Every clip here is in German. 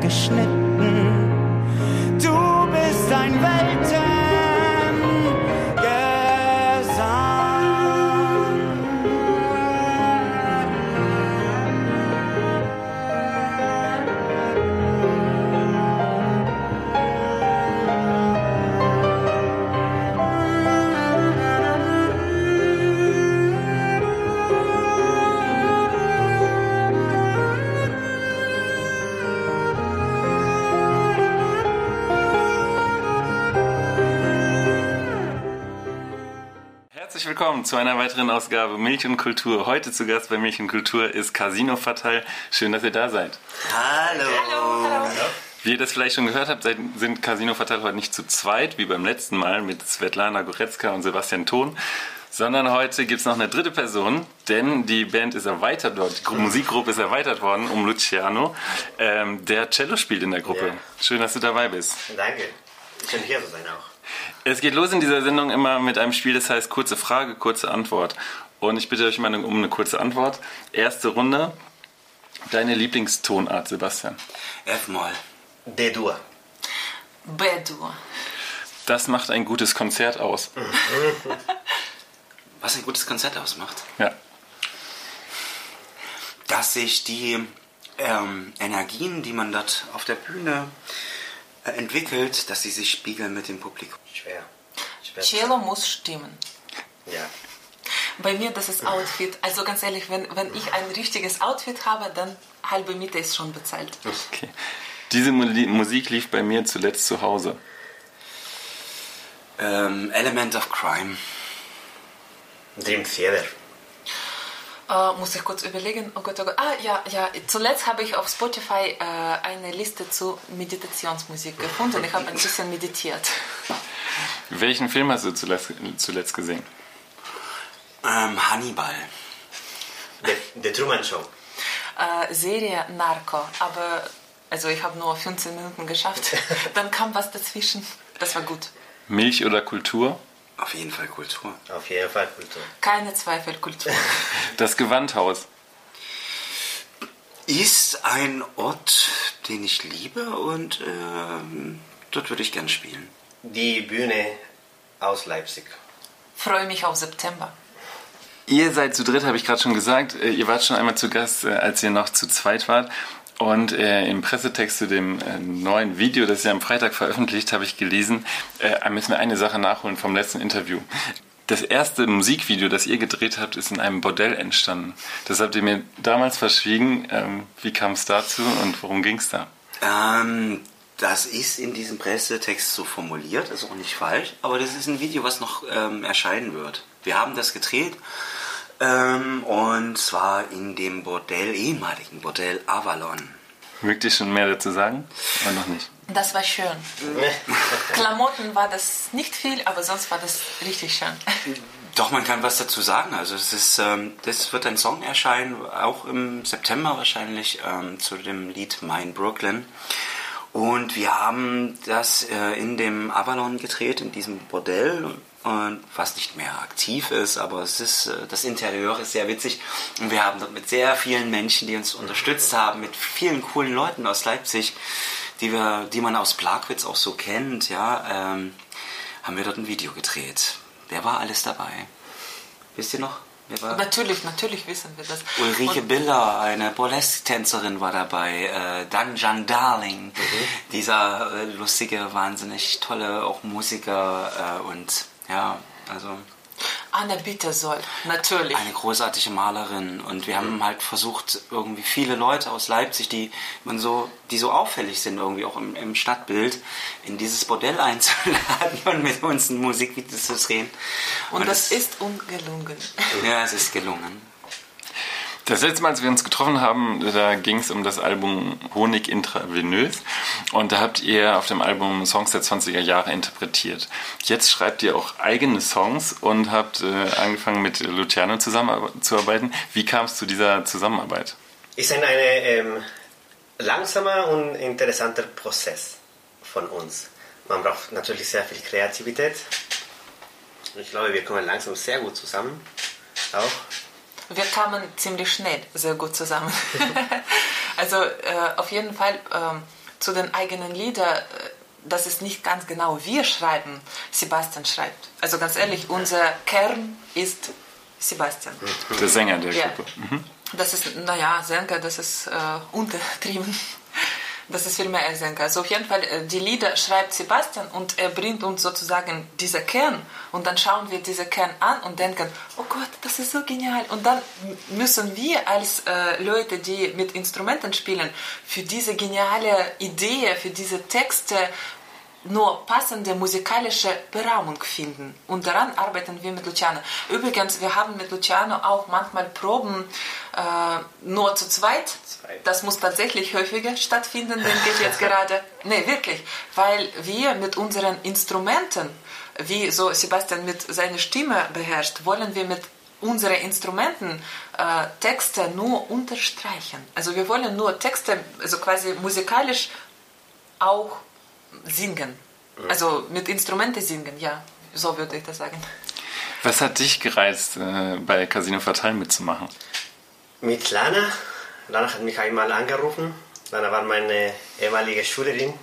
geschnitten. Du bist ein Weltengesang. Zu einer weiteren Ausgabe Milch und Kultur. Heute zu Gast bei Milch und Kultur ist Casino Fatal. Schön, dass ihr da seid. Hallo. Wie ihr das vielleicht schon gehört habt, sind Casino Fatal heute nicht zu zweit, wie beim letzten Mal mit Svetlana Goretzka und Sebastian Thon, sondern heute gibt es noch eine dritte Person, denn die Band ist erweitert worden, die Gru- Musikgruppe ist erweitert worden um Luciano, ähm, der Cello spielt in der Gruppe. Ja. Schön, dass du dabei bist. Danke. Schön hier zu sein auch. Es geht los in dieser Sendung immer mit einem Spiel, das heißt kurze Frage, kurze Antwort. Und ich bitte euch mal um eine kurze Antwort. Erste Runde. Deine Lieblingstonart, Sebastian. F-Moll. D-Dur. B-Dur. Das macht ein gutes Konzert aus. Was ein gutes Konzert ausmacht. Ja. Dass sich die ähm, Energien, die man dort auf der Bühne äh, entwickelt, dass sie sich spiegeln mit dem Publikum. Schwer. Schwer. Cello muss stimmen. Ja. Bei mir das ist Outfit. Also ganz ehrlich, wenn, wenn ich ein richtiges Outfit habe, dann halbe Miete ist schon bezahlt. Okay. Diese Mu- Musik lief bei mir zuletzt zu Hause. Ähm, Element of Crime. Dream Theater. Äh, muss ich kurz überlegen. Oh Gott, oh Gott. Ah, ja, ja. Zuletzt habe ich auf Spotify äh, eine Liste zu Meditationsmusik gefunden. Ich habe ein bisschen meditiert. Welchen Film hast du zuletzt, zuletzt gesehen? Ähm, Hannibal. The, The Truman Show. Äh, Serie Narco. Aber also ich habe nur 15 Minuten geschafft. Dann kam was dazwischen. Das war gut. Milch oder Kultur? Auf jeden Fall Kultur. Auf jeden Fall Kultur. Keine Zweifel, Kultur. Das Gewandhaus. Ist ein Ort, den ich liebe und ähm, dort würde ich gern spielen. Die Bühne aus Leipzig. Freue mich auf September. Ihr seid zu dritt, habe ich gerade schon gesagt. Äh, Ihr wart schon einmal zu Gast, äh, als ihr noch zu zweit wart. Und äh, im Pressetext zu dem äh, neuen Video, das ihr am Freitag veröffentlicht, habe ich gelesen, äh, müssen wir eine Sache nachholen vom letzten Interview. Das erste Musikvideo, das ihr gedreht habt, ist in einem Bordell entstanden. Das habt ihr mir damals verschwiegen. Ähm, wie kam es dazu und worum ging es da? Ähm, das ist in diesem Pressetext so formuliert, ist auch nicht falsch, aber das ist ein Video, was noch ähm, erscheinen wird. Wir haben das gedreht ähm, und zwar in dem Bordell, ehemaligen Bordell Avalon. Ihr schon mehr dazu sagen? Oder noch nicht? Das war schön. Klamotten war das nicht viel, aber sonst war das richtig schön. Doch, man kann was dazu sagen. Also es ist, ähm, das wird ein Song erscheinen, auch im September wahrscheinlich, ähm, zu dem Lied Mein Brooklyn. Und wir haben das äh, in dem Avalon gedreht, in diesem Bordell, und was nicht mehr aktiv ist, aber es ist, äh, das Interieur ist sehr witzig. Und wir haben dort mit sehr vielen Menschen, die uns unterstützt haben, mit vielen coolen Leuten aus Leipzig, die, wir, die man aus Plagwitz auch so kennt, ja, ähm, haben wir dort ein Video gedreht. Wer war alles dabei? Wisst ihr noch? Natürlich, natürlich wissen wir das. Ulrike Und Biller, eine Burlesque-Tänzerin war dabei, äh, dann Jan Darling, dieser äh, lustige, wahnsinnig tolle, auch Musiker äh, und ja, also Anna Bittersoll, natürlich. eine großartige Malerin und wir haben halt versucht, irgendwie viele Leute aus Leipzig, die man so, die so auffällig sind, irgendwie auch im, im Stadtbild, in dieses Bordell einzuladen und mit uns ein Musikvideo zu drehen. Und das es- ist ungelungen. ja, es ist gelungen. Das letzte Mal, als wir uns getroffen haben, da ging es um das Album Honig intravenös. Und da habt ihr auf dem Album Songs der 20er Jahre interpretiert. Jetzt schreibt ihr auch eigene Songs und habt äh, angefangen mit Luciano zusammenzuarbeiten. Wie kam es zu dieser Zusammenarbeit? Ist ein eine, ähm, langsamer und interessanter Prozess von uns. Man braucht natürlich sehr viel Kreativität. Ich glaube, wir kommen langsam sehr gut zusammen. Auch. Wir kamen ziemlich schnell sehr gut zusammen. also äh, auf jeden Fall, ähm, zu den eigenen Liedern, äh, dass es nicht ganz genau wir schreiben, Sebastian schreibt. Also ganz ehrlich, unser Kern ist Sebastian. Der Sänger der Ja. Gruppe. Mhm. Das ist, naja, Sänger, das ist äh, untertrieben. Das ist vielmehr ein Sänger. Also auf jeden Fall, äh, die Lieder schreibt Sebastian und er bringt uns sozusagen dieser Kern. Und dann schauen wir diesen Kern an und denken, oh Gott, das ist so genial. Und dann müssen wir als äh, Leute, die mit Instrumenten spielen, für diese geniale Idee, für diese Texte nur passende musikalische Berahmung finden. Und daran arbeiten wir mit Luciano. Übrigens, wir haben mit Luciano auch manchmal Proben äh, nur zu zweit. Das muss tatsächlich häufiger stattfinden, denke ich jetzt gerade. Nee, wirklich. Weil wir mit unseren Instrumenten, wie so Sebastian mit seiner Stimme beherrscht, wollen wir mit unseren Instrumenten äh, Texte nur unterstreichen. Also wir wollen nur Texte, also quasi musikalisch auch singen. Also mit Instrumente singen, ja. So würde ich das sagen. Was hat dich gereizt, äh, bei Casino Fatal mitzumachen? Mit Lana. Lana hat mich einmal angerufen. Lana war meine ehemalige Schülerin.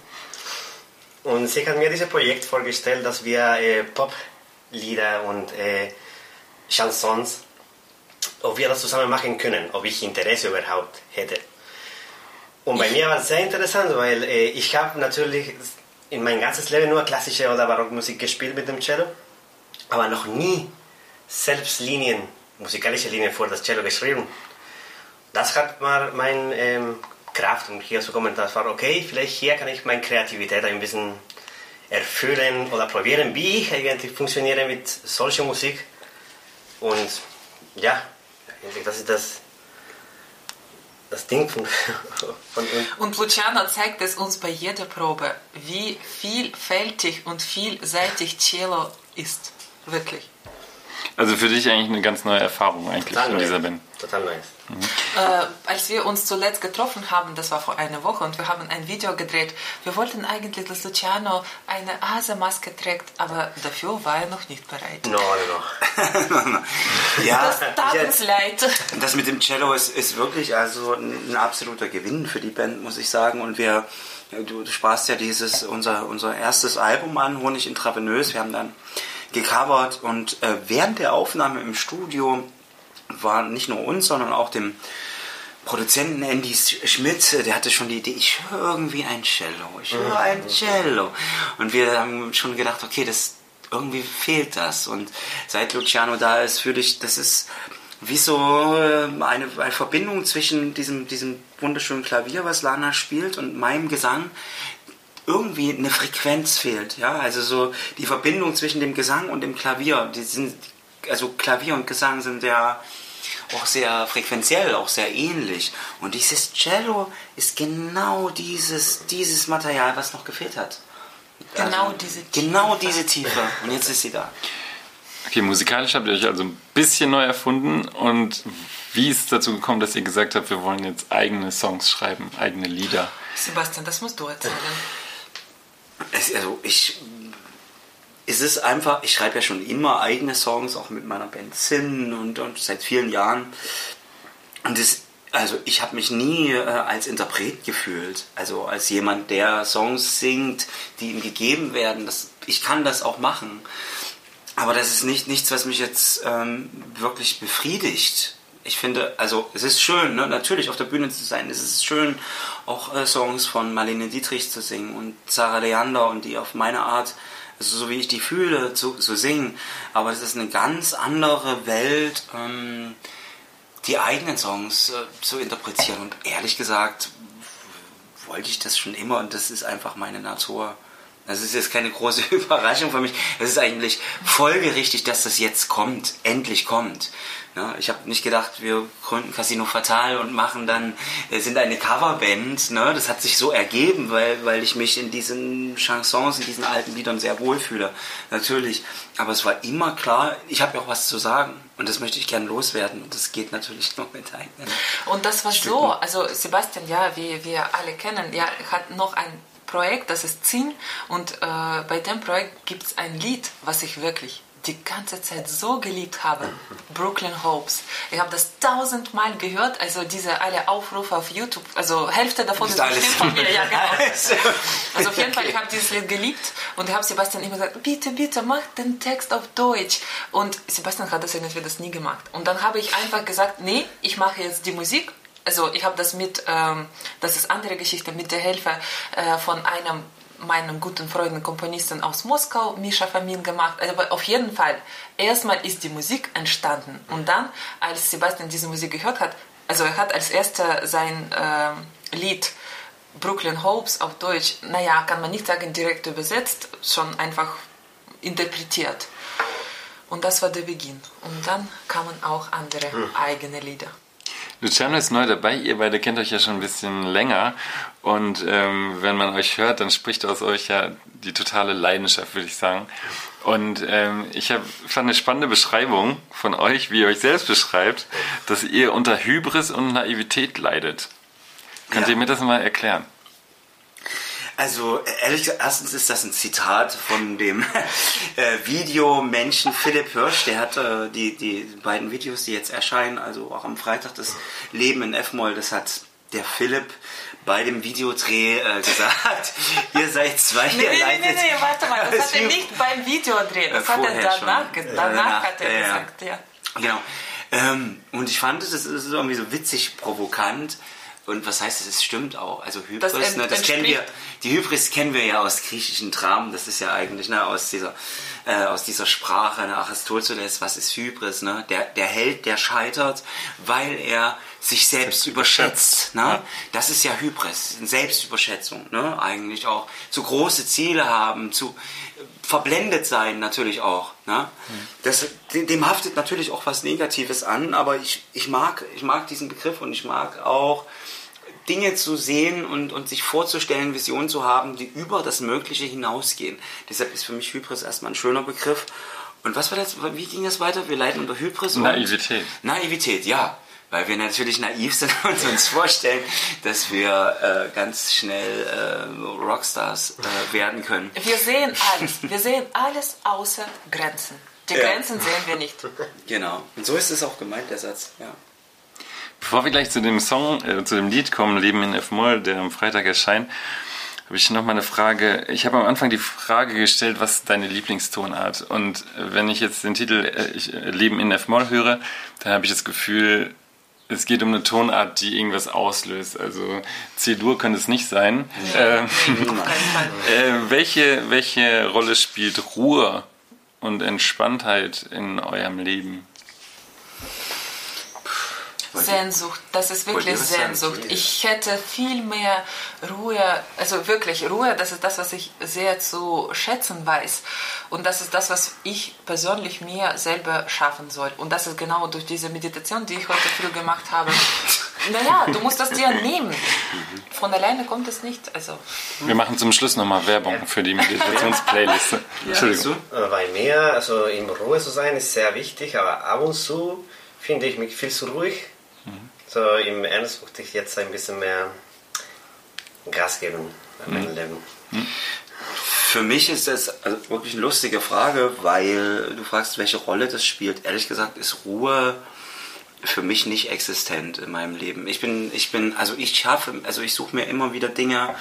Und sie hat mir dieses Projekt vorgestellt, dass wir äh, Poplieder und äh, Chansons, ob wir das zusammen machen können, ob ich Interesse überhaupt hätte. Und bei mir war es sehr interessant, weil äh, ich habe natürlich in mein ganzes Leben nur klassische oder Barockmusik gespielt mit dem Cello, aber noch nie selbst Linien, musikalische Linien für das Cello geschrieben. Das hat mal meine ähm, Kraft, um hier zu kommen. Das war okay, vielleicht hier kann ich meine Kreativität ein bisschen erfüllen oder probieren, wie ich eigentlich funktioniere mit solcher Musik. Und ja, das ist das, das Ding von, von uns. Und Luciano zeigt es uns bei jeder Probe, wie vielfältig und vielseitig Cello ist. Wirklich. Also für dich eigentlich eine ganz neue Erfahrung eigentlich Total mit dieser. Band. Total nice. Äh, als wir uns zuletzt getroffen haben, das war vor einer Woche, und wir haben ein Video gedreht, wir wollten eigentlich, dass Luciano eine Asemaske trägt, aber dafür war er noch nicht bereit. No, no, no. Ja, Das tat uns leid. Das mit dem Cello ist, ist wirklich also ein, ein absoluter Gewinn für die Band, muss ich sagen. Und wir, du, du sprachst ja dieses, unser, unser erstes Album an, Honig intravenös. Wir haben dann gecovert und äh, während der Aufnahme im Studio war nicht nur uns, sondern auch dem Produzenten Andy Schmidt, der hatte schon die Idee, ich höre irgendwie ein Cello, ich höre ein Cello. Und wir haben schon gedacht, okay, das irgendwie fehlt das. Und seit Luciano da ist, fühle ich, das ist wie so äh, eine, eine Verbindung zwischen diesem, diesem wunderschönen Klavier, was Lana spielt, und meinem Gesang. Irgendwie eine Frequenz fehlt, ja, also so die Verbindung zwischen dem Gesang und dem Klavier, die sind, also Klavier und Gesang sind ja auch sehr frequenziell, auch sehr ähnlich. Und dieses Cello ist genau dieses, dieses Material, was noch gefehlt hat. Genau diese Tiefe. Genau diese Tiefe. Und jetzt ist sie da. Okay, musikalisch habt ihr euch also ein bisschen neu erfunden und wie ist es dazu gekommen, dass ihr gesagt habt, wir wollen jetzt eigene Songs schreiben, eigene Lieder? Sebastian, das musst du erzählen. Es, also ich. Es ist einfach, ich schreibe ja schon immer eigene Songs, auch mit meiner Band Sin und, und seit vielen Jahren. Und es, also ich habe mich nie äh, als Interpret gefühlt. Also als jemand, der Songs singt, die ihm gegeben werden. Das, ich kann das auch machen. Aber das ist nicht nichts, was mich jetzt ähm, wirklich befriedigt. Ich finde, also es ist schön, ne? natürlich auf der Bühne zu sein. Es ist schön, auch äh, Songs von Marlene Dietrich zu singen und Sarah Leander und die auf meine Art, also so wie ich die fühle, zu, zu singen. Aber es ist eine ganz andere Welt, ähm, die eigenen Songs äh, zu interpretieren. Und ehrlich gesagt wollte ich das schon immer und das ist einfach meine Natur. Das ist jetzt keine große Überraschung für mich. Es ist eigentlich folgerichtig, dass das jetzt kommt, endlich kommt. Ja, ich habe nicht gedacht, wir gründen Casino Fatal und machen dann, äh, sind eine Coverband. Ne? Das hat sich so ergeben, weil, weil ich mich in diesen Chansons, in diesen alten Liedern sehr wohlfühle. Natürlich. Aber es war immer klar, ich habe ja auch was zu sagen. Und das möchte ich gern loswerden. Und das geht natürlich nur mit eigenen. Und das war Stücken. so, also Sebastian, ja, wie wir alle kennen, ja, hat noch ein Projekt, das ist Zin und äh, bei dem Projekt gibt es ein Lied, was ich wirklich die ganze Zeit so geliebt habe. Brooklyn Hopes. Ich habe das tausendmal gehört, also diese alle Aufrufe auf YouTube, also Hälfte davon ist ist alles von mir, ja genau. Also, Also auf jeden Fall, ich habe dieses Lied geliebt und ich habe Sebastian immer gesagt, bitte, bitte, mach den Text auf Deutsch. Und Sebastian hat das irgendwie das nie gemacht. Und dann habe ich einfach gesagt, nee, ich mache jetzt die Musik. Also ich habe das mit, ähm, das ist andere Geschichte, mit der Hilfe äh, von einem meinen guten Freunden Komponisten aus Moskau, Mischa Famin, gemacht. Aber auf jeden Fall, erstmal ist die Musik entstanden. Und dann, als Sebastian diese Musik gehört hat, also er hat als erster sein ähm, Lied Brooklyn Hopes auf Deutsch, naja, kann man nicht sagen direkt übersetzt, schon einfach interpretiert. Und das war der Beginn. Und dann kamen auch andere eigene Lieder. Luciano ist neu dabei, ihr beide kennt euch ja schon ein bisschen länger und ähm, wenn man euch hört, dann spricht aus euch ja die totale Leidenschaft, würde ich sagen. Und ähm, ich hab, fand eine spannende Beschreibung von euch, wie ihr euch selbst beschreibt, dass ihr unter Hybris und Naivität leidet. Könnt Ja. ihr mir das mal erklären? Also ehrlich gesagt, erstens ist das ein Zitat von dem äh, Videomenschen Philipp Hirsch. Der hat äh, die, die beiden Videos, die jetzt erscheinen, also auch am Freitag das Leben in F-Moll, das hat der Philipp bei dem Videodreh äh, gesagt. ihr seid zwei, Nee, nee, nee, nee, nee, warte mal, das hat er nicht beim Videodreh, das hat er vorher schon. danach, danach danach, hat er ja, ja. gesagt, ja. Genau. Ähm, und ich fand, es ist irgendwie so witzig, provokant. Und was heißt es? Es stimmt auch. Also Hybris, Das ne, das kennen wir. Die Hybris kennen wir ja aus griechischen Dramen. Das ist ja eigentlich ne, aus dieser äh, aus dieser Sprache. Ne, Aristoteles, was ist Hybris? Ne? Der der Held, der scheitert, weil er sich selbst überschätzt. Ne? Ja. Das ist ja Hybris, Selbstüberschätzung. Ne? Eigentlich auch zu große Ziele haben, zu verblendet sein natürlich auch. Ne? Das, dem, dem haftet natürlich auch was Negatives an, aber ich, ich, mag, ich mag diesen Begriff und ich mag auch Dinge zu sehen und, und sich vorzustellen, Visionen zu haben, die über das Mögliche hinausgehen. Deshalb ist für mich Hybris erstmal ein schöner Begriff. Und was war das? Wie ging das weiter? Wir leiden unter Hybris und Naivität. Naivität, ja. Weil wir natürlich naiv sind und uns vorstellen, dass wir äh, ganz schnell äh, Rockstars äh, werden können. Wir sehen alles, wir sehen alles außer Grenzen. Die Ja. Grenzen sehen wir nicht. Genau. Und so ist es auch gemeint, der Satz. Ja. Bevor wir gleich zu dem Song, äh, zu dem Lied kommen, Leben in F-Moll, der am Freitag erscheint, habe ich noch mal eine Frage. Ich habe am Anfang die Frage gestellt, was ist deine Lieblingstonart? Und wenn ich jetzt den Titel äh, ich, äh, Leben in F-Moll höre, dann habe ich das Gefühl, es geht um eine Tonart, die irgendwas auslöst. Also C-Dur könnte es nicht sein. Ähm, keinen Fall. äh, welche, welche Rolle spielt Ruhe und Entspanntheit in eurem Leben? Sehnsucht, das ist wirklich? Sehnsucht. Ich hätte viel mehr Ruhe, also wirklich Ruhe, das ist das, was ich sehr zu schätzen weiß. Und das ist das, was ich persönlich mir selber schaffen soll. Und das ist genau durch diese Meditation, die ich heute früh gemacht habe. Naja, du musst das dir nehmen. Von alleine kommt es nicht. Also, Wir machen zum Schluss nochmal Werbung für die Meditationsplayliste. Entschuldigung. Äh, Bei mir, also in Ruhe zu sein, ist sehr wichtig, aber ab und zu finde ich mich viel zu ruhig. So im Ernst möchte ich jetzt ein bisschen mehr Gas geben in meinem Leben. Für mich ist das also wirklich eine lustige Frage, weil du fragst, welche Rolle das spielt. Ehrlich gesagt ist Ruhe für mich nicht existent in meinem Leben. Ich bin, ich bin, also ich schaffe, also ich suche mir immer wieder Dinge,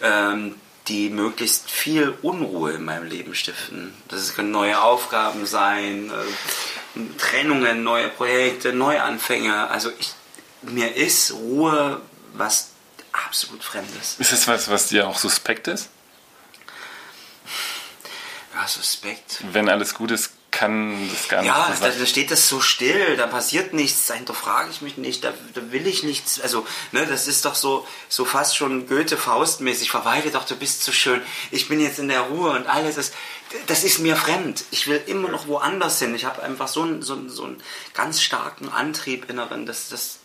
ähm, die möglichst viel Unruhe in meinem Leben stiften. Das können neue Aufgaben sein, äh, Trennungen, neue Projekte, Neuanfänge. Also ich, mir ist Ruhe was absolut Fremdes. Ist das was, was dir auch suspekt ist? Ja, suspekt. Wenn alles gut ist, kann das gar nicht Ja, so da, da steht das so still, da passiert nichts, da hinterfrage ich mich nicht, da, da will ich nichts. Also, ne, das ist doch so, so fast schon Goethe-Faustmäßig. Verweile doch, du bist so schön. Ich bin jetzt in der Ruhe und alles. Das, das ist mir fremd. Ich will immer noch woanders hin. Ich habe einfach so einen, so, einen, so einen ganz starken Antrieb inneren, dass das.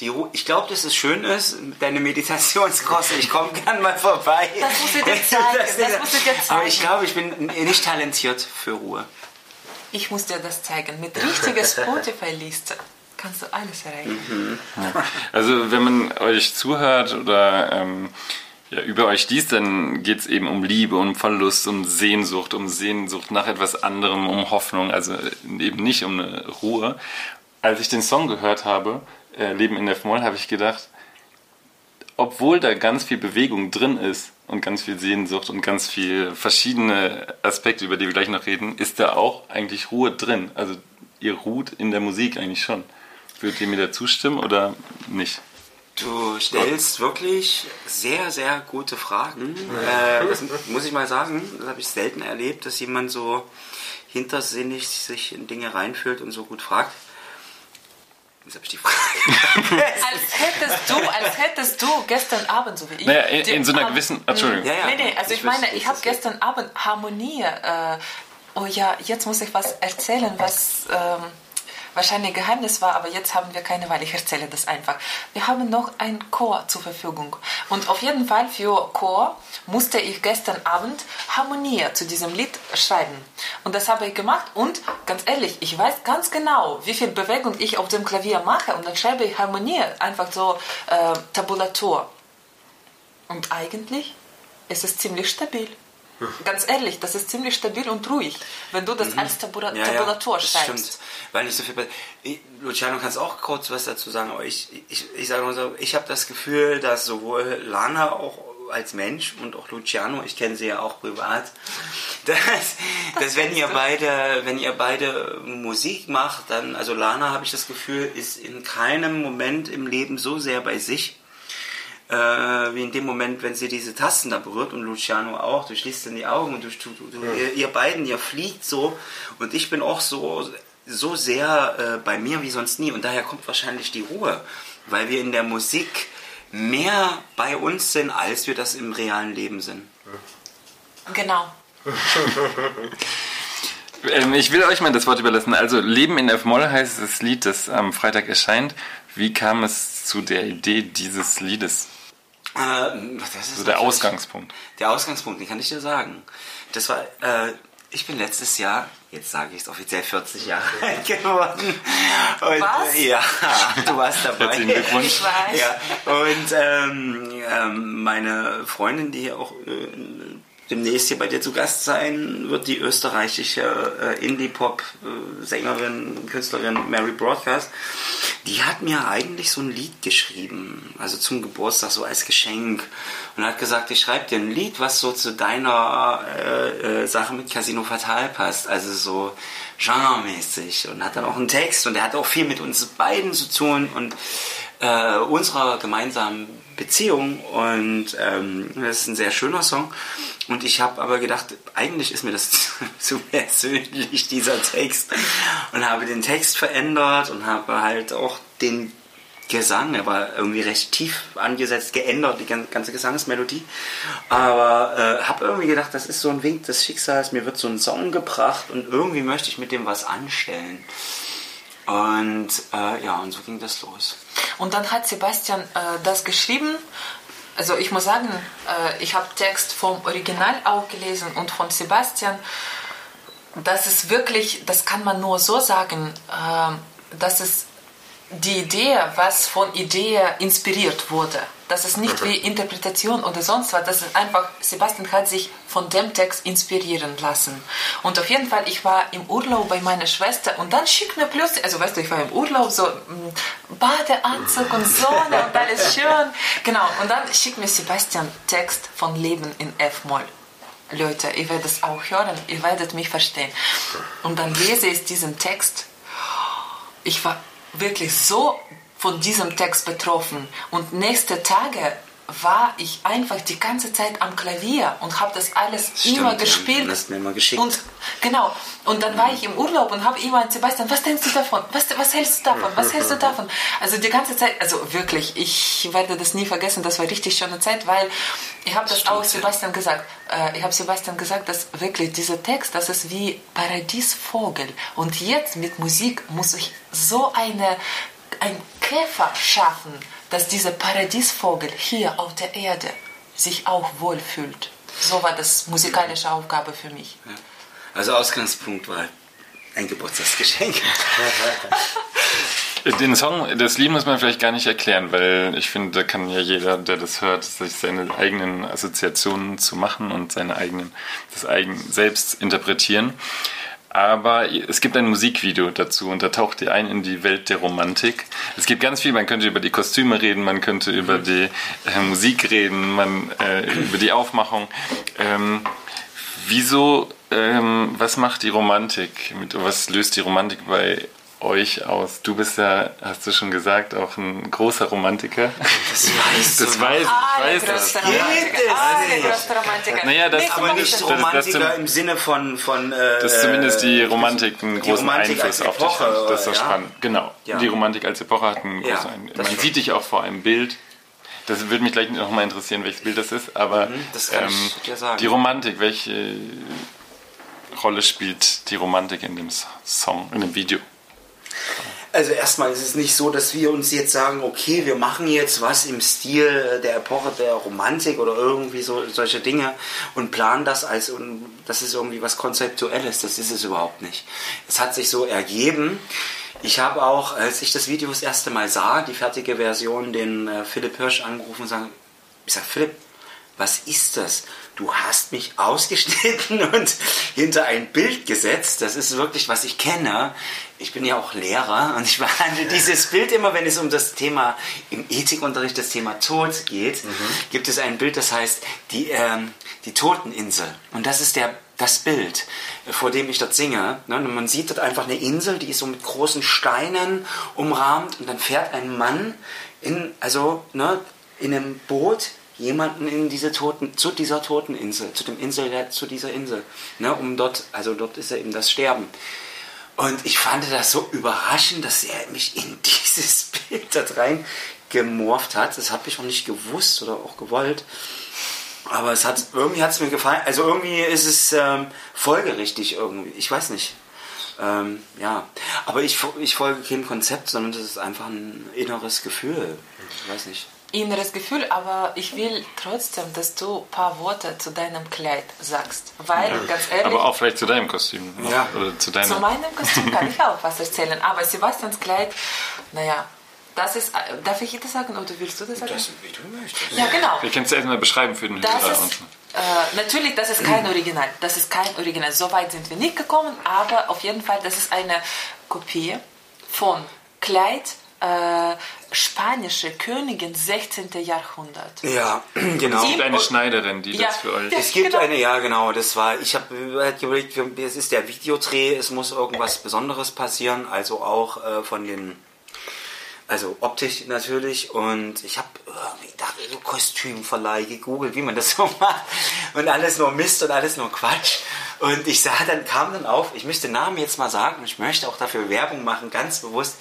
Die Ruhe, ich glaube, dass es schön ist, deine Meditationskurse, ich komme gern mal vorbei. Das musst du dir zeigen, das musst du dir Aber ich zeigen. glaube, ich bin nicht talentiert für Ruhe. Ich muss dir das zeigen. Mit richtiger Spotify-Liste kannst du alles erreichen. Also wenn man euch zuhört oder ähm, ja, über euch liest, dann geht es eben um Liebe, um Verlust, um Sehnsucht, um Sehnsucht nach etwas anderem, um Hoffnung, also eben nicht um eine Ruhe. Als ich den Song gehört habe, äh, Leben in F-Moll, habe ich gedacht, obwohl da ganz viel Bewegung drin ist und ganz viel Sehnsucht und ganz viel verschiedene Aspekte, über die wir gleich noch reden, ist da auch eigentlich Ruhe drin. Also ihr ruht in der Musik eigentlich schon. Würdet ihr mir da zustimmen oder nicht? Du stellst wirklich sehr, sehr gute Fragen. Äh, das muss ich mal sagen, das habe ich selten erlebt, dass jemand so hintersinnig sich in Dinge reinfühlt und so gut fragt. Jetzt habe ich die Frage. als hättest du, als hättest du gestern Abend, so wie ich. Naja, in, in so einer gewissen. Entschuldigung. Ja, ja. Nee, nee, also ich, Ich meine, ich habe gestern Abend Harmonie. Äh, oh ja, jetzt muss ich was erzählen, was ähm, wahrscheinlich Geheimnis war, aber jetzt haben wir keine Wahl. Ich erzähle das einfach. Wir haben noch ein Chor zur Verfügung. Und auf jeden Fall für Chor musste ich gestern Abend Harmonie zu diesem Lied schreiben. Und das habe ich gemacht. Und ganz ehrlich, ich weiß ganz genau, wie viel Bewegung ich auf dem Klavier mache. Und dann schreibe ich Harmonie, einfach so äh, Tabulatur. Und eigentlich ist es ziemlich stabil. Ganz ehrlich, das ist ziemlich stabil und ruhig, wenn du das als Tabula Ja, Tabulatur ja, schreibst. stimmt. Weil nicht so viel. Ich- Luciano, kannst auch kurz was dazu sagen, aber ich, ich, ich sage mal so, ich habe das Gefühl, dass sowohl Lana auch als Mensch und auch Luciano, ich kenne sie ja auch privat, dass, dass wenn ihr beide, wenn ihr beide Musik macht, dann, also Lana habe ich das Gefühl, ist in keinem Moment im Leben so sehr bei sich, äh, wie in dem Moment, wenn sie diese Tasten da berührt und Luciano auch, du schließt dann die Augen und du, du, du, ihr, ihr beiden, ihr fliegt so. Und ich bin auch so, so sehr äh, bei mir wie sonst nie und daher kommt wahrscheinlich die Ruhe, weil wir in der Musik mehr bei uns sind, als wir das im realen Leben sind. Genau. Ähm, ich will euch mal das Wort überlassen. Also Leben in F-Moll heißt das Lied, das am Freitag erscheint. Wie kam es zu der Idee dieses Liedes? Äh, das ist So der Ausgangspunkt. Der Ausgangspunkt, den kann ich dir sagen. Das war, äh, ich bin letztes Jahr, jetzt sage ich es offiziell, 40 Jahre alt geworden. Und, Was? Ja, du warst dabei. Herzlichen Glückwunsch. Ich weiß. Ja, und ähm, ähm, meine Freundin, die auch äh, demnächst hier bei dir zu Gast sein wird, die österreichische äh, Indie-Pop-Sängerin, Künstlerin Mary Broadcast, die hat mir eigentlich so ein Lied geschrieben, also zum Geburtstag, so als Geschenk. Und hat gesagt, ich schreibe dir ein Lied, was so zu deiner äh, äh, Sache mit Casino Fatal passt, also so genremäßig. Und hat dann auch einen Text und der hat auch viel mit uns beiden zu tun und äh, unserer gemeinsamen Beziehung und ähm, das ist ein sehr schöner Song und ich habe aber gedacht, eigentlich ist mir das zu persönlich, dieser Text und habe den Text verändert und habe halt auch den Gesang, der war irgendwie recht tief angesetzt, geändert, die gan- ganze Gesangsmelodie. Aber äh, habe irgendwie gedacht, das ist so ein Wink des Schicksals, mir wird so ein Song gebracht und irgendwie möchte ich mit dem was anstellen. Und äh, ja, und so ging das los. Und dann hat Sebastian äh, das geschrieben. Also ich muss sagen, äh, ich habe Text vom Original auch gelesen und von Sebastian. Das ist wirklich, das kann man nur so sagen, äh, dass es die Idee, was von Idee inspiriert wurde. Das ist nicht wie Interpretation oder sonst was. Das ist einfach, Sebastian hat sich von dem Text inspirieren lassen. Und auf jeden Fall, ich war im Urlaub bei meiner Schwester und dann schickt mir plötzlich, also weißt du, ich war im Urlaub, so mm, Badeanzug und Sonne und alles schön. Genau, und dann schickt mir Sebastian Text von Leben in F-Moll. Leute, ihr werdet es auch hören, ihr werdet mich verstehen. Und dann lese ich diesen Text ich war wirklich so von diesem Text betroffen. Und nächste Tage war ich einfach die ganze Zeit am Klavier und habe das alles Stimmt, immer ja. gespielt. Hast mir immer geschickt. Und genau. Und dann war ich im Urlaub und habe immer an Sebastian, was denkst du davon? Was, was hältst du davon? Was hältst du davon? Also die ganze Zeit, also wirklich, ich werde das nie vergessen. Das war richtig schöne Zeit, weil ich habe das auch Sebastian gesagt. Äh, ich habe Sebastian gesagt, dass wirklich dieser Text, das ist wie Paradiesvogel. Und jetzt mit Musik muss ich so eine ein Käfer schaffen, dass dieser Paradiesvogel hier auf der Erde sich auch wohlfühlt. So war das musikalische Aufgabe für mich. Also Ausgangspunkt war ein Geburtstagsgeschenk. Den Song, das Lied muss man vielleicht gar nicht erklären, weil ich finde, da kann ja jeder, der das hört, sich seine eigenen Assoziationen zu machen und seine eigenen, das eigen selbst interpretieren. Aber es gibt ein Musikvideo dazu und da taucht ihr ein in die Welt der Romantik. Es gibt ganz viel, man könnte über die Kostüme reden, man könnte über die äh, Musik reden, man, äh, über die Aufmachung. Ähm, wieso, ähm, was macht die Romantik, mit, was löst die Romantik bei euch aus? Du bist ja, hast du schon gesagt, auch ein großer Romantiker. Das weißt Das du. weiß ich, ich weiß das. größte Romantiker. Nicht. größte Romantiker. Naja, das- Aber Das- nicht das- Romantiker das- im Sinne von... von äh, Dass zumindest die äh, Romantik einen die großen Romantik Einfluss auf dich hat. Das ist so ja. spannend. Genau. Ja. Die Romantik als Epoche hat einen Ja, großen Einfluss. das Man sieht dich auch vor einem Bild. Das würde mich gleich noch mal interessieren, welches Bild das ist. Aber Mhm, das kann ich dir sagen. die Romantik, welche Rolle spielt die Romantik in dem Song, in dem Video? Also erstmal ist es nicht so, dass wir uns jetzt sagen, okay, wir machen jetzt was im Stil der Epoche der Romantik oder irgendwie so solche Dinge und planen das als und das ist irgendwie was Konzeptuelles. Das ist es überhaupt nicht. Es hat sich so ergeben. Ich habe auch, als ich das Video das erste Mal sah, die fertige Version, den äh, Philipp Hirsch angerufen und sagen, ich sag Philipp, was ist das? Du hast mich ausgeschnitten und hinter ein Bild gesetzt. Das ist wirklich, was ich kenne. Ich bin ja auch Lehrer und ich behandle dieses Bild immer, wenn es um das Thema im Ethikunterricht, das Thema Tod geht, gibt es ein Bild, das heißt die, ähm, die Toteninsel. Und das ist der, das Bild, vor dem ich dort singe. Ne? Man sieht dort einfach eine Insel, die ist so mit großen Steinen umrahmt und dann fährt ein Mann in, also, ne, in einem Boot jemanden in diese toten, zu dieser toten Insel, zu dem Insel, zu dieser Insel, ne, um dort, also dort ist ja eben das Sterben. Und ich fand das so überraschend, dass er mich in dieses Bild da rein gemorpht hat. Das habe ich auch nicht gewusst oder auch gewollt. Aber es hat, irgendwie hat es mir gefallen. Also irgendwie ist es ähm, folgerichtig irgendwie. Ich weiß nicht. Ähm, ja, aber ich, ich folge keinem Konzept, sondern das ist einfach ein inneres Gefühl. Ich weiß nicht. Inneres Gefühl, aber ich will trotzdem, dass du ein paar Worte zu deinem Kleid sagst. Weil, ganz ehrlich, Aber auch vielleicht zu deinem Kostüm. Ja. Oder zu deiner. zu meinem Kostüm kann ich auch was erzählen. Aber Sebastians Kleid, naja, das ist, darf ich das sagen oder willst du das sagen? wie du möchtest. ja, genau. Wir können es erstmal beschreiben für den Das Hörer. ist, äh, natürlich, das ist kein Original. Das ist kein Original. So weit sind wir nicht gekommen, aber auf jeden Fall, das ist eine Kopie von Kleid äh, spanische Königin 16. Jahrhundert. Ja, genau. Es gibt eine Schneiderin, die Ja, das für euch. Es gibt Genau. eine, ja genau, das war, ich habe überlegt, es ist der Videodreh, es muss irgendwas Besonderes passieren, also auch äh, von den, also optisch natürlich und ich habe irgendwie gedacht, so Kostümverleih gegoogelt, wie man das so macht und alles nur Mist und alles nur Quatsch und ich sah dann, kam dann auf, ich möchte Namen jetzt mal sagen ich möchte auch dafür Werbung machen, ganz bewusst,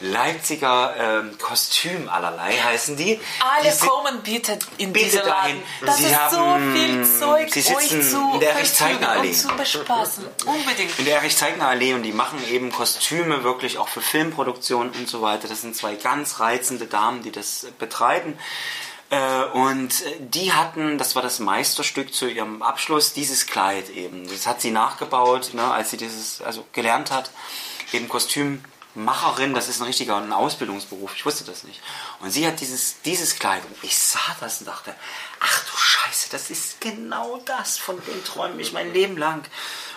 Leipziger ähm, Kostüm allerlei heißen die. Alle die kommen bitte in Bitte diesen. Laden. Das Sie ist haben- so viel Zeug, Sie euch zu in der Erich-Zeigner-Allee. zu bespaßen. Unbedingt. in der Erich-Zeigner-Allee und die machen eben Kostüme wirklich auch für Filmproduktionen und so weiter. Das sind zwei ganz reizende Damen, die das betreiben. Äh, Und äh, die hatten, das war das Meisterstück zu ihrem Abschluss, dieses Kleid eben. Das hat sie nachgebaut, ne, als sie dieses also gelernt hat. Eben Kostümmacherin, das ist ein richtiger ein Ausbildungsberuf. Ich wusste das nicht. Und sie hat dieses, dieses Kleid. Und ich sah das und dachte, ach du Scheiße, das ist genau das, von dem träume ich mein Leben lang.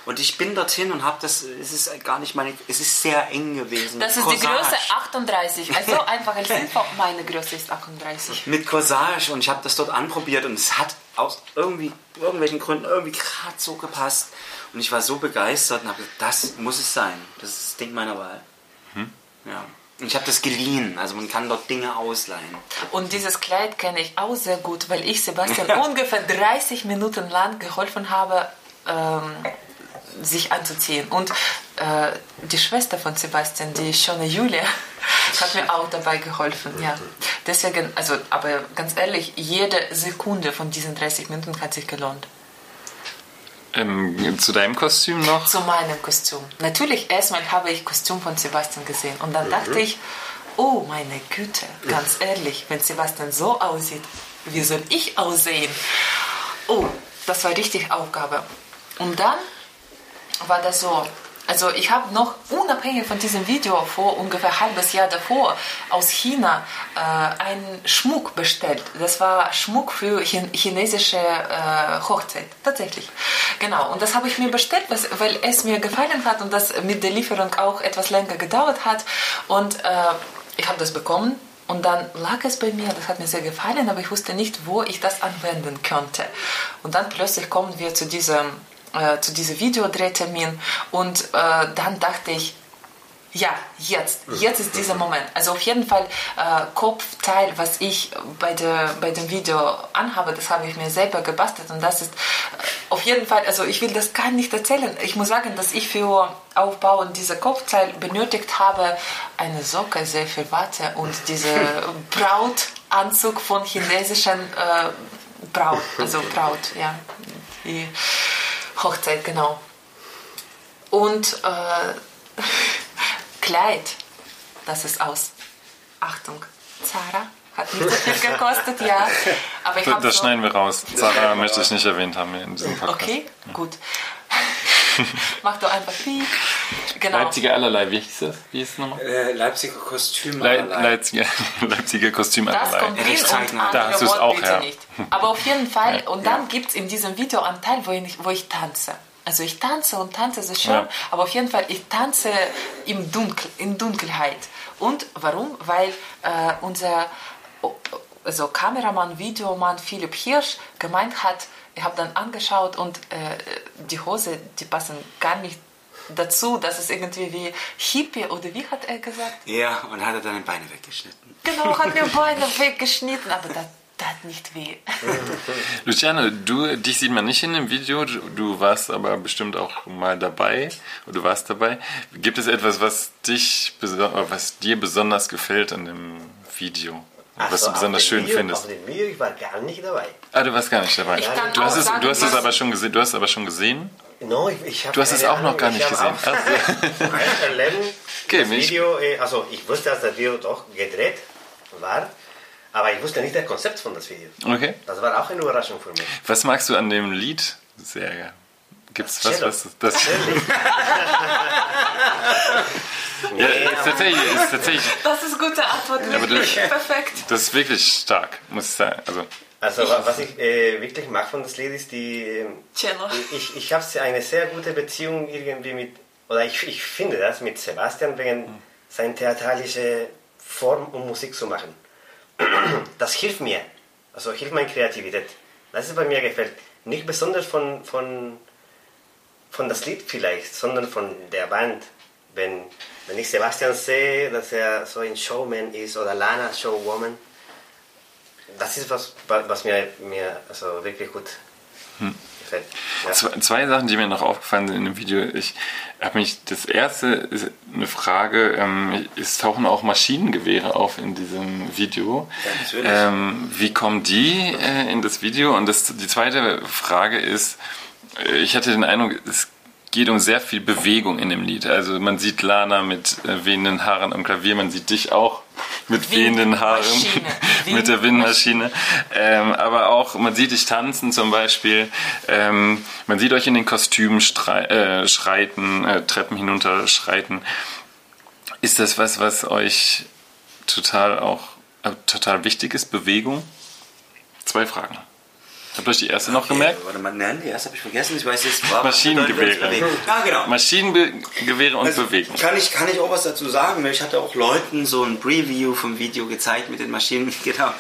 Und ich bin dorthin und habe das, es ist gar nicht meine, es ist sehr eng gewesen. Das ist Corsage. die Größe 38. Also einfach als Info, meine Größe ist 38. mit Corsage und ich habe das dort anprobiert und es hat aus irgendwie irgendwelchen Gründen irgendwie gerade so gepasst und ich war so begeistert und habe gesagt, das muss es sein. Das ist das Ding meiner Wahl. Ja. Und ich habe das geliehen, also man kann dort Dinge ausleihen. Und dieses Kleid kenne ich auch sehr gut, weil ich Sebastian ungefähr 30 Minuten lang geholfen habe, ähm, sich anzuziehen. Und äh, die Schwester von Sebastian, die schöne Julia, hat mir auch dabei geholfen. Ja. Deswegen, also, aber ganz ehrlich, jede Sekunde von diesen 30 Minuten hat sich gelohnt. Ähm, zu deinem Kostüm noch? Zu meinem Kostüm. Natürlich, erstmal habe ich Kostüm von Sebastian gesehen und dann dachte ich, oh meine Güte, ganz ehrlich, wenn Sebastian so aussieht, wie soll ich aussehen? Oh, das war richtig Aufgabe. Und dann war das so, Also ich habe noch unabhängig von diesem Video vor ungefähr halbes Jahr davor aus China äh, einen Schmuck bestellt. Das war Schmuck für chin chinesische äh, Hochzeit, tatsächlich. Genau, und das habe ich mir bestellt, was, weil es mir gefallen hat und das mit der Lieferung auch etwas länger gedauert hat. Und äh, ich habe das bekommen und dann lag es bei mir, das hat mir sehr gefallen, aber ich wusste nicht, wo ich das anwenden könnte. Und dann plötzlich kommen wir zu diesem, äh, zu diesem Videodrehtermin. Und äh, dann dachte ich, ja, jetzt, jetzt ist dieser Moment. Also auf jeden Fall äh, Kopfteil, was ich bei, der, bei dem Video anhabe, das habe ich mir selber gebastelt. Und das ist äh, auf jeden Fall, also ich will das gar nicht erzählen. Ich muss sagen, dass ich für Aufbauen dieser Kopfteil benötigt habe eine Socke, sehr viel Watte und diese Brautanzug von chinesischen äh, Braut, also Braut, ja, die Hochzeit, genau. Und äh, Kleid, das ist aus, Achtung, Zara, hat nicht so viel gekostet, ja. Aber ich Das, so, schneiden wir raus. Sarah möchte ich nicht erwähnt haben in diesem Podcast. Okay, gut. Mach doch einfach Piep. Genau. Leipziger allerlei, wie hieß das? Wie hieß es nochmal? Äh, Leipziger Kostüm. Le Leipziger, Leipziger Kostüm Das allerlei. kommt hin und. Da hast du's Wort auch, ja. nicht. Aber auf jeden Fall, Ja. und dann gibt es in diesem Video einen Teil, wo ich, wo ich tanze. Also ich tanze und tanze, das ist schön, Ja. aber auf jeden Fall, ich tanze im Dunkel, in Dunkelheit. Und warum? Weil äh, unser also Kameramann, Videomann Philipp Hirsch gemeint hat, ich habe dann angeschaut und äh, die Hose, die passen gar nicht dazu. Das ist irgendwie wie Hippie oder wie hat er gesagt? Ja, und hat er dann die Beine weggeschnitten. Genau, hat mir Beine weggeschnitten, aber das tat nicht weh. Luciano, du, dich sieht man nicht in dem Video, du, du warst aber bestimmt auch mal dabei oder du warst dabei. Gibt es etwas, was dich, was dir besonders gefällt an dem Video? Was Also du besonders schön Video, findest? Auf dem Video, ich war gar nicht dabei. Ah, du warst gar nicht dabei. Ich kann Du auch hast es, du hast es aber schon gesehen. Du hast es aber schon gesehen. No, ich, ich Du hast es auch noch Ahnung, gar ich nicht gesehen. Erleben, Okay, das mich- Video, äh, also ich wusste, dass das Video doch gedreht war, aber ich wusste nicht das Konzept von das Video. Okay. Das war auch eine Überraschung für mich. Was magst du an dem Lied sehr? Gibt's was, Cello. was das? ja, ist tatsächlich, ist tatsächlich, Das ist gute Antwort. aber du- Perfekt. das ist wirklich stark, muss ich sagen. Also Also wa- was ich äh, wirklich mag von das Lied ist die, Cello. ich, ich habe eine sehr gute Beziehung irgendwie mit, oder ich, ich finde das mit Sebastian wegen seiner theatralische Form, um Musik zu machen. Das hilft mir, also hilft meine Kreativität. Das ist bei mir gefällt. Nicht besonders von, von, von das Lied vielleicht, sondern von der Band. Wenn, wenn ich Sebastian sehe, dass er so ein Showman ist oder Lana Showwoman, das ist was, was mir, mir also wirklich gut gefällt. Ja. Zwei, Sachen, die mir noch aufgefallen sind in dem Video. Ich habe mich, das erste ist eine Frage, ähm, es tauchen auch Maschinengewehre auf in diesem Video. Ja, natürlich. Ähm, wie kommen die äh, in das Video? Und das, die zweite Frage ist, äh, ich hatte den Eindruck, es geht um sehr viel Bewegung in dem Lied. Also man sieht Lana mit äh, wehenden Haaren am Klavier, man sieht dich auch mit wehenden Haaren, mit der Windmaschine. Ähm, aber auch, man sieht dich tanzen zum Beispiel. Ähm, man sieht euch in den Kostümen äh, schreiten, äh, Treppen hinunter schreiten. Ist das was, was euch total auch äh, total wichtig ist? Bewegung? Zwei Fragen. Habt ihr euch die erste noch gemerkt? Okay, warte mal, nein, die erste habe ich vergessen. Ich weiß jetzt, war Maschinengewehre. Ja, genau. Maschinengewehre und Also, Bewegung. Kann ich, kann ich auch was dazu sagen? Ich hatte auch Leuten so ein Preview vom Video gezeigt mit den Maschinen, genau.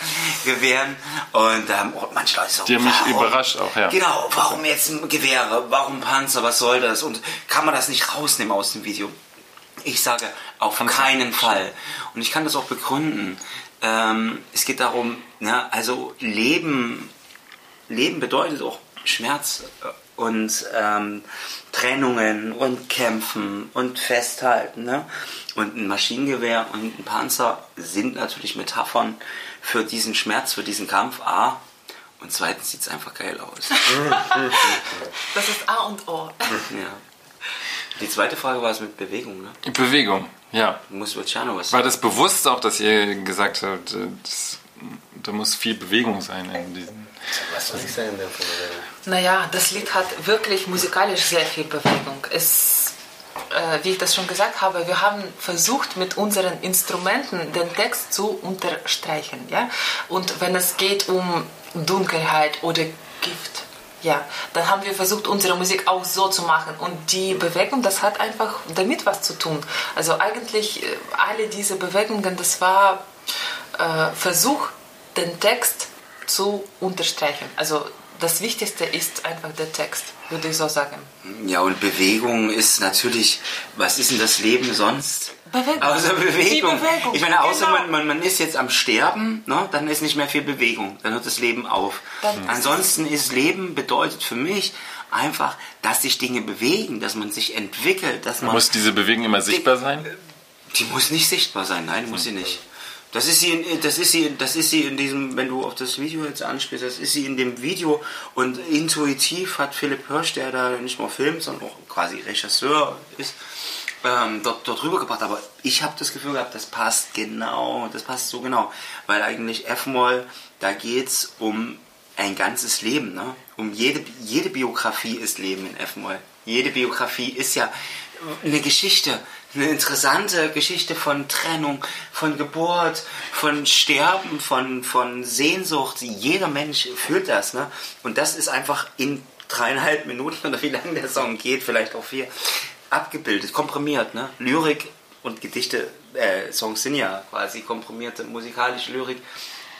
Und da haben auch manche Leute so, Die haben mich warum- überrascht auch, ja. Genau, warum jetzt Gewehre? Warum Panzer? Was soll das? Und kann man das nicht rausnehmen aus dem Video? Ich sage, auf keinen Fall. Und ich kann das auch begründen. Ähm, es geht darum, ne, also Leben, Leben bedeutet auch Schmerz äh, und ähm, Trennungen und Kämpfen und Festhalten. Ne? Und ein Maschinengewehr und ein Panzer sind natürlich Metaphern für diesen Schmerz, für diesen Kampf. A. Und zweitens sieht es einfach geil aus. Das ist A und O. ja. Die zweite Frage war es mit Bewegung. Ne? Bewegung, ja. Muss Luciano was War das bewusst auch, dass ihr gesagt habt, äh, das, da muss viel Bewegung sein in diesem. Was soll ich sagen Naja, das Lied hat wirklich musikalisch sehr viel Bewegung. Es, äh, wie ich das schon gesagt habe, wir haben versucht, mit unseren Instrumenten den Text zu unterstreichen. Ja? Und wenn es geht um Dunkelheit oder Gift, ja, dann haben wir versucht, unsere Musik auch so zu machen. Und die Bewegung, das hat einfach damit was zu tun. Also eigentlich äh, alle diese Bewegungen, das war äh, Versuch, den Text zu unterstreichen. Also das Wichtigste ist einfach der Text, würde ich so sagen. Ja, und Bewegung ist natürlich, was ist denn das Leben sonst? Bewegung. Außer Bewegung. Bewegung, Ich meine, außer genau. man, man, man ist jetzt am Sterben, ne, dann ist nicht mehr viel Bewegung. Dann hört das Leben auf. Dann- Ansonsten ist Leben bedeutet für mich einfach, dass sich Dinge bewegen, dass man sich entwickelt, dass man Muss diese Bewegung immer sichtbar sein? Die muss nicht sichtbar sein, nein, muss sie nicht. Das ist sie, in, das ist sie, das ist sie in diesem, wenn du auf das Video jetzt anspielst, das ist sie in dem Video und intuitiv hat Philipp Hirsch, der da nicht nur filmt, sondern auch quasi Regisseur ist, ähm, dort, dort rübergebracht. Aber ich habe das Gefühl gehabt, das passt genau, das passt so genau, weil eigentlich F-Moll, da geht's um ein ganzes Leben, ne? Um jede, jede Biografie ist Leben in F-Moll. Jede Biografie ist ja eine Geschichte, eine interessante Geschichte von Trennung, von Geburt, von Sterben, von, von Sehnsucht. Jeder Mensch fühlt das, ne? Und das ist einfach in dreieinhalb Minuten oder wie lange der Song geht, vielleicht auch vier, abgebildet, komprimiert, ne? Lyrik und Gedichte, äh, Songs sind ja quasi komprimierte musikalische Lyrik,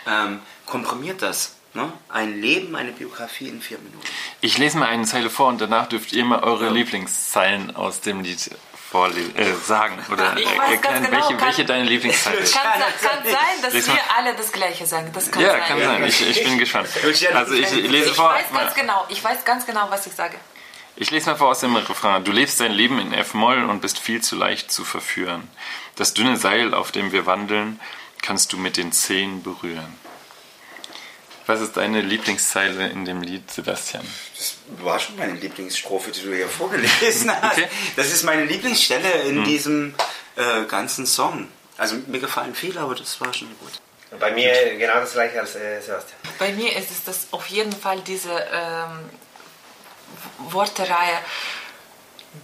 ähm, komprimiert das. Ne? Ein Leben, eine Biografie in vier Minuten. Ich lese mal eine Zeile vor und danach dürft ihr mal eure Lieblingszeilen aus dem Lied vorlesen, äh, sagen oder Ich äh, erklären, genau, welche, kann- welche deine Lieblingszeile ist. Kann, kann sein, dass Lies mal. wir alle das Gleiche sagen. Das kann Ja, sein. kann sein. Ich, ich bin gespannt. Also ich lese Ich vor. weiß ganz genau, ich weiß ganz genau, was ich sage. Ich lese mal vor aus dem Refrain. Du lebst dein Leben in F-Moll und bist viel zu leicht zu verführen. Das dünne Seil, auf dem wir wandeln, kannst du mit den Zehen berühren. Was ist deine Lieblingszeile in dem Lied, Sebastian? Das war schon meine Lieblingsstrophe, die du hier vorgelesen hast. Okay. Das ist meine Lieblingsstelle in diesem äh, ganzen Song. Also mir gefallen viele, aber das war schon gut. Bei mir genau das gleiche als äh, Sebastian. Bei mir ist es das auf jeden Fall diese ähm, Wortereihe.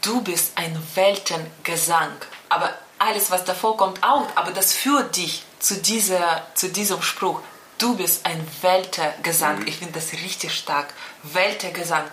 Du bist ein Weltengesang. Aber alles, was davor kommt, auch. Aber das führt dich zu, dieser, zu diesem Spruch. Du bist ein Weltengesang. Ich finde das richtig stark. Weltengesang.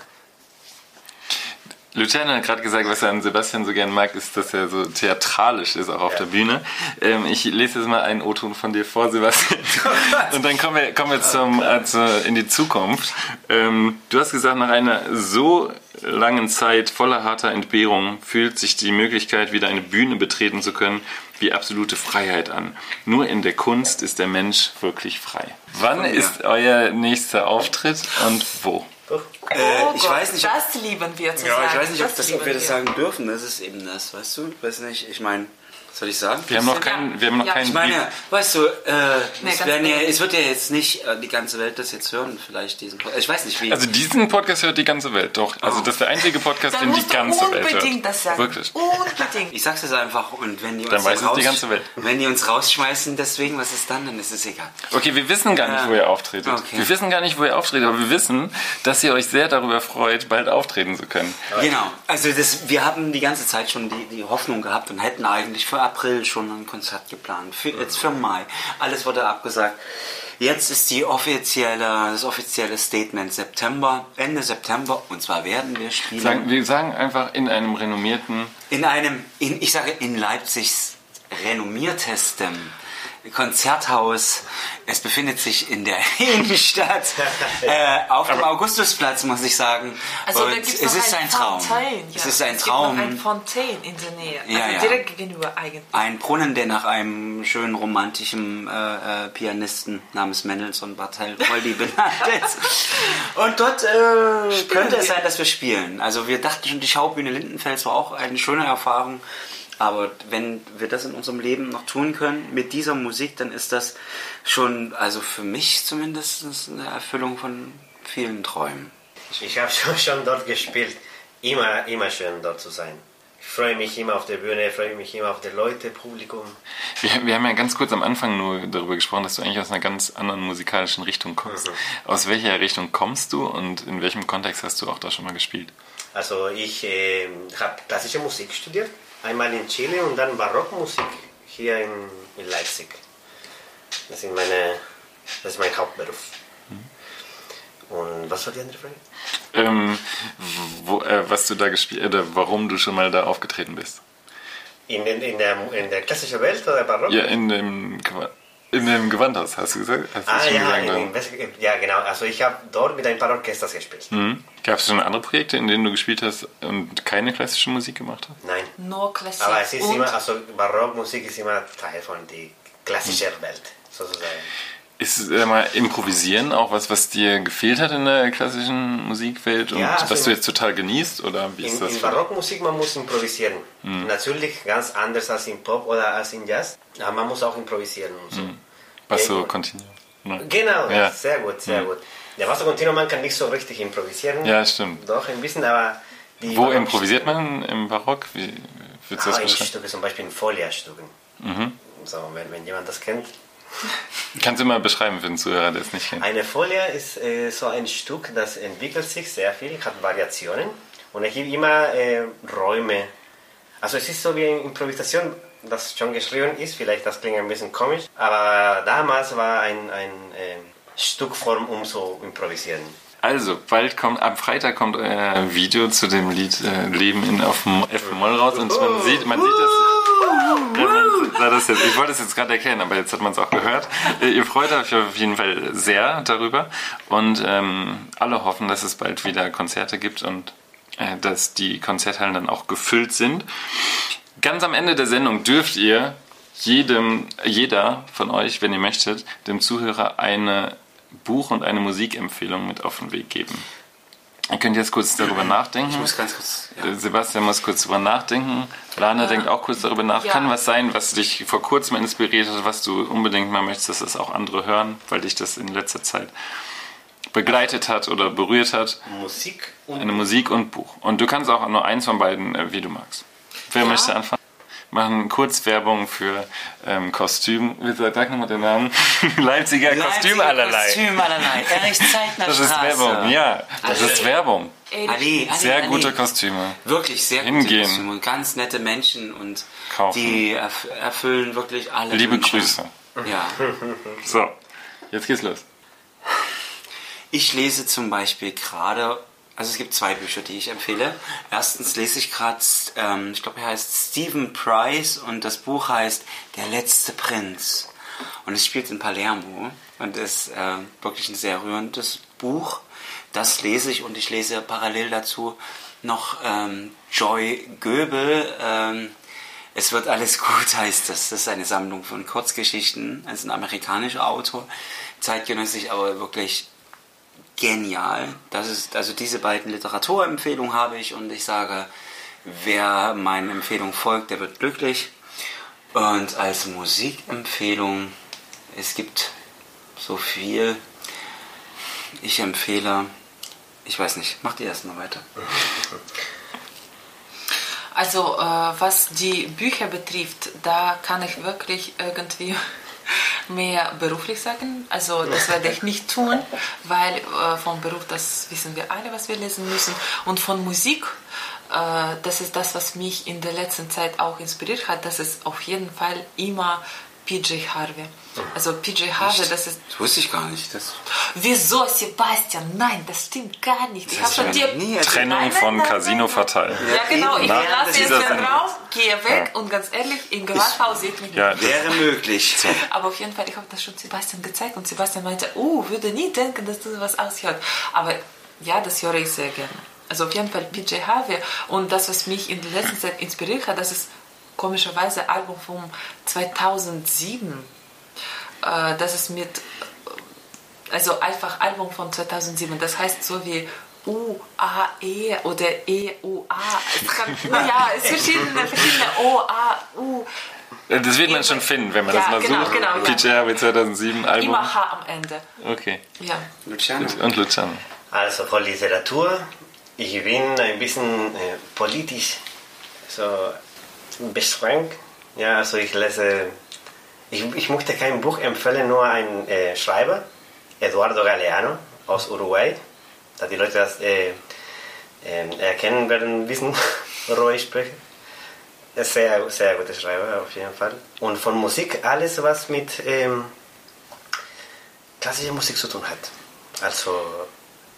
Luciano hat gerade gesagt, was er an Sebastian so gern mag, ist, dass er so theatralisch ist, auch auf der Bühne. Ähm, ich lese jetzt mal einen O-Ton von dir vor, Sebastian. Und dann kommen wir, kommen wir zum, also in die Zukunft. Ähm, du hast gesagt, nach einer so langen Zeit voller harter Entbehrung fühlt sich die Möglichkeit, wieder eine Bühne betreten zu können, wie absolute Freiheit an. Nur in der Kunst ist der Mensch wirklich frei. Wann Ja. ist euer nächster Auftritt und wo? Äh, oh ich Gott, weiß nicht, ob- das lieben wir zu Ja, sagen. ich weiß nicht, ob, das, ob lieben wir das sagen dürfen. Das ist eben das, weißt du? Ich weiß nicht, ich meine, soll ich sagen? Wir haben noch keinen, wir haben noch Ja. keinen Ich meine, weißt du, äh, Nee, es, ja, es wird ja jetzt nicht äh, die ganze Welt das jetzt hören, vielleicht diesen Podcast. Ich weiß nicht, wie. Also diesen Podcast hört die ganze Welt, doch. Also das ist der einzige Podcast, den die ganze Welt hört. unbedingt das sagen. Wirklich. Unbedingt. ich sag's jetzt einfach und wenn die uns Dann weiß es die raus- ganze Welt. Wenn die uns rausschmeißen, deswegen, was ist dann? Dann ist es egal. Okay, wir wissen gar nicht, wo ihr auftretet. Okay. Wir wissen gar nicht, wo ihr auftretet, aber wir wissen, dass ihr euch sehr darüber freut, bald auftreten zu können. Genau. Also das, wir haben die ganze Zeit schon die, die Hoffnung gehabt und hätten eigentlich für April schon ein Konzert geplant. Für, jetzt für Mai. Alles wurde abgesagt. Jetzt ist die offizielle, das offizielle Statement September, Ende September. Und zwar werden wir spielen Sagen, wir sagen einfach in einem renommierten. in einem, in, ich sage in Leipzigs renommiertestem Konzerthaus. Es befindet sich in der Innenstadt, äh, auf dem Augustusplatz, muss ich sagen. Also da Und gibt's es ist ein Traum. Fontaine, ja. Es ist ein Es gibt noch Traum. ein Fontaine in der Nähe. Ja, also ja. direkt gegenüber eigentlich. Ein Brunnen, der nach einem schönen romantischen äh, äh, Pianisten namens Mendelssohn Bartholdy benannt ist. Und dort äh, könnte es sein, dass wir spielen. Also wir dachten schon, die Schaubühne Lindenfels war auch eine schöne Erfahrung. Aber wenn wir das in unserem Leben noch tun können, mit dieser Musik, dann ist das schon, also für mich zumindest, eine Erfüllung von vielen Träumen. Ich habe schon, schon dort gespielt. Immer, immer schön dort zu sein. Ich freue mich immer auf der Bühne, freue mich immer auf die Leute, Publikum. Wir, wir haben ja ganz kurz am Anfang nur darüber gesprochen, dass du eigentlich aus einer ganz anderen musikalischen Richtung kommst. Aus welcher Richtung kommst du und in welchem Kontext hast du auch da schon mal gespielt? Also ich äh, habe klassische Musik studiert, einmal in Chile und dann Barockmusik hier in, in Leipzig. Das, sind meine, das ist mein Hauptberuf. Und was war die andere Frage? Ähm, wo, äh, was du da gespielt oder warum du schon mal da aufgetreten bist. In, den, in, der, in der klassischen Welt oder Barock? Ja, in dem, in dem Gewandhaus, hast du gesagt? Hast du Ah ja, gesagt, in, ja genau. Also ich habe dort mit ein paar Orchestern gespielt. Mhm. Gab es schon andere Projekte, in denen du gespielt hast und keine klassische Musik gemacht hast? Nein. Nur Klassik. Aber es ist und immer, also Barockmusik ist immer Teil von der klassischen Hm. Welt, sozusagen. Ist äh, mal Improvisieren auch was, was dir gefehlt hat in der klassischen Musikwelt und Ja, also was du jetzt total genießt? Oder wie ist In, das? in? Barockmusik man muss improvisieren. Hm. Natürlich ganz anders als in Pop oder als in Jazz, aber man muss auch improvisieren und so. Basso Ja, Continuo. Ne? Genau, Ja. sehr gut, sehr gut. Der Basso Continuo, man kann nicht so richtig improvisieren. Ja, stimmt. Doch, ein bisschen, aber... Wo Barock- improvisiert man im Barock? Wie würdest du das Ah, beschreiben? Stücke, zum Beispiel in Folia-Stücken. Mhm. So, wenn, wenn jemand das kennt. Kannst du mal beschreiben für den Zuhörer, der es nicht kennt? Eine Folie ist äh, so ein Stück, das entwickelt sich sehr viel, hat Variationen und es gibt immer äh, Räume. Also es ist so wie eine Improvisation, das schon geschrieben ist, vielleicht das klingt ein bisschen komisch, aber damals war ein, ein äh, Stückform, um so improvisieren. Also, bald kommt, am Freitag kommt euer Video zu dem Lied äh, Leben in auf dem F-Moll raus und man sieht, man sieht das. Ja, man das jetzt, ich wollte es jetzt gerade erklären, aber jetzt hat man es auch gehört. Äh, Ihr freut euch auf jeden Fall sehr darüber und ähm, alle hoffen, dass es bald wieder Konzerte gibt und äh, dass die Konzerthallen dann auch gefüllt sind. Ganz am Ende der Sendung dürft ihr jedem, jeder von euch, wenn ihr möchtet, dem Zuhörer eine Buch- und eine Musikempfehlung mit auf den Weg geben. Ihr könnt jetzt kurz darüber nachdenken. Ich muss ganz kurz. Ja. Äh, Sebastian muss kurz darüber nachdenken. Lana denkt auch kurz darüber nach. ja. Kann was sein, was dich vor kurzem inspiriert hat, was du unbedingt mal möchtest, dass das auch andere hören, weil dich das in letzter Zeit begleitet hat oder berührt hat. Musik und Eine Musik und Buch. Und du kannst auch nur eins von beiden, äh, wie du magst. Wer Ja. möchte anfangen? Machen kurz Werbung für ähm, Kostüm. Wie sagt sag nochmal den Namen? Leipziger, Kostüm allerlei. Kostüm allerlei. Erich Zeitner Das ist. Werbung, ja. Das ist Werbung. Ali, Ali, Sehr Ali. gute Kostüme. Wirklich sehr gute Hingehen. Kostüme und ganz nette Menschen und Kaufen. die erf erfüllen wirklich alle Liebe Wünsche. Grüße. Ja. So, jetzt geht's los. Ich lese zum Beispiel gerade, also es gibt zwei Bücher, die ich empfehle. Erstens lese ich gerade, ähm, ich glaube, er heißt Stephen Price und das Buch heißt Der letzte Prinz. Und es spielt in Palermo und ist äh, wirklich ein sehr rührendes Buch. Das lese ich und ich lese parallel dazu noch ähm, Joy Goebel. Ähm, es wird alles gut, heißt das. Das ist eine Sammlung von Kurzgeschichten. Er ist ein amerikanischer Autor, zeitgenössisch, aber wirklich genial. Das ist, also diese beiden Literaturempfehlungen habe ich und ich sage, wer meinen Empfehlungen folgt, der wird glücklich. Und als Musikempfehlung, es gibt so viel. Ich empfehle, ich weiß nicht, macht ihr erstmal weiter. Also äh, was die Bücher betrifft, da kann ich wirklich irgendwie mehr beruflich sagen. Also das werde ich nicht tun, weil äh, vom Beruf, das wissen wir alle, was wir lesen müssen. Und von Musik, äh, das ist das, was mich in der letzten Zeit auch inspiriert hat. Das ist auf jeden Fall immer PJ Harvey. Also PJ Harvey, das ist Das wusste ich gar nicht. Das, Wieso, Sebastian? Nein, das stimmt gar nicht. Ich habe ist dir. mir nie erzählt. Trennung Nein, nein, von nein, Casino. Fatal. Ja, genau. Ich Nach lasse jetzt den Sendung. Raum, gehe weg Ja. und ganz ehrlich, im Gewalthaus sieht mich Ja, nicht. Wäre möglich. Aber auf jeden Fall, ich habe das schon Sebastian gezeigt und Sebastian meinte, oh, würde nie denken, dass du sowas aushört. Aber ja, das höre ich sehr gerne. Also auf jeden Fall PJ Harvey und das, was mich in der letzten Zeit inspiriert hat, das ist komischerweise Album von 2007. Äh, das ist mit, also einfach Album von 2007. Das heißt so wie U-A-E oder E-U-A. Es kann, ja, es sind verschiedene, verschiedene O-A-U. Das wird man schon finden, wenn man Ja, das mal genau, sucht. genau, ja. PJ Harvey 2007 Album. Immer H am Ende. Okay. Ja. Luciano. Und Luciano. Also von Literatur, ich bin ein bisschen äh, politisch so beschränkt. Ja, also ich lese, ich, ich möchte kein Buch empfehlen, nur ein äh, Schreiber, Eduardo Galeano aus Uruguay. Da die Leute das äh, ähm, erkennen werden, wissen, worüber ich spreche. Ist sehr, sehr guter Schreiber auf jeden Fall. Und von Musik alles, was mit ähm, klassischer Musik zu tun hat. Also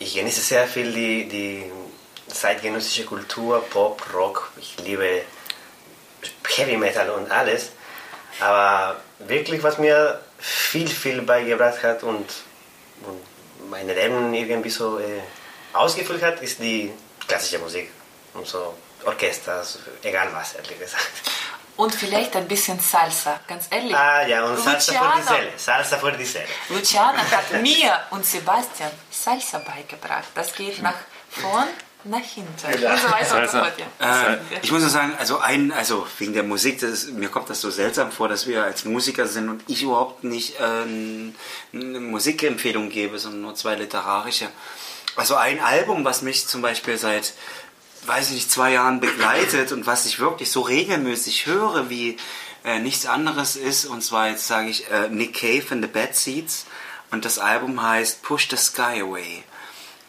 ich genieße sehr viel die, die zeitgenössische Kultur, Pop, Rock. Ich liebe Heavy Metal und alles. Aber wirklich, was mir viel, viel beigebracht hat und, und meine Leben irgendwie so äh, ausgefüllt hat, ist die klassische Musik. Und so Orchester, egal was, ehrlich gesagt. Und vielleicht ein bisschen Salsa, ganz ehrlich. Ah ja, und Salsa für die Seele. Salsa für die Seele. Luciana hat mir und Sebastian Salsa beigebracht. Das geht nach vorn, nach hinten Ja. und so weiter und so Salsa. fort. Ja. Äh, ich muss nur sagen, also ein, also wegen der Musik, das, mir kommt das so seltsam vor, dass wir als Musiker sind und ich überhaupt nicht äh, eine Musikempfehlung gebe, sondern nur zwei literarische. Also ein Album, was mich zum Beispiel seit, weiß ich nicht, zwei Jahren begleitet und was ich wirklich so regelmäßig höre wie äh, nichts anderes ist, und zwar jetzt sage ich äh, Nick Cave and the Bad Seeds und das Album heißt Push the Sky Away.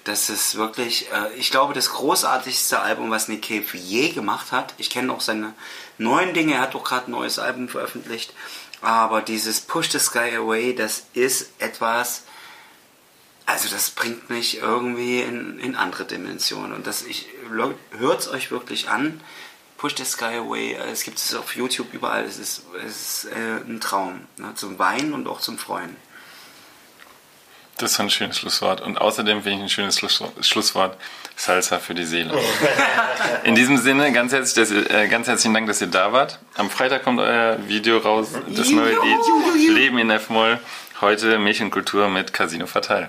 Das ist wirklich, äh, ich glaube, das großartigste Album, was Nick Cave je gemacht hat. Ich kenne auch seine neuen Dinge, er hat auch gerade ein neues Album veröffentlicht. Aber dieses Push the Sky Away, das ist etwas, also das bringt mich irgendwie in, in andere Dimensionen. Und das, ich, hört es euch wirklich an. Push the Sky Away, äh, es gibt es auf YouTube überall, es ist, es ist äh, ein Traum. Ne? Zum Weinen und auch zum Freuen. Das ist ein schönes Schlusswort. Und außerdem finde ich ein schönes Schluss, Schlusswort. Salsa für die Seele. In diesem Sinne, ganz, herzlich, dass ihr, äh, ganz herzlichen Dank, dass ihr da wart. Am Freitag kommt euer Video raus, das neue Lied Leben in F-Moll. Heute Mädchenkultur mit Casino Fatal.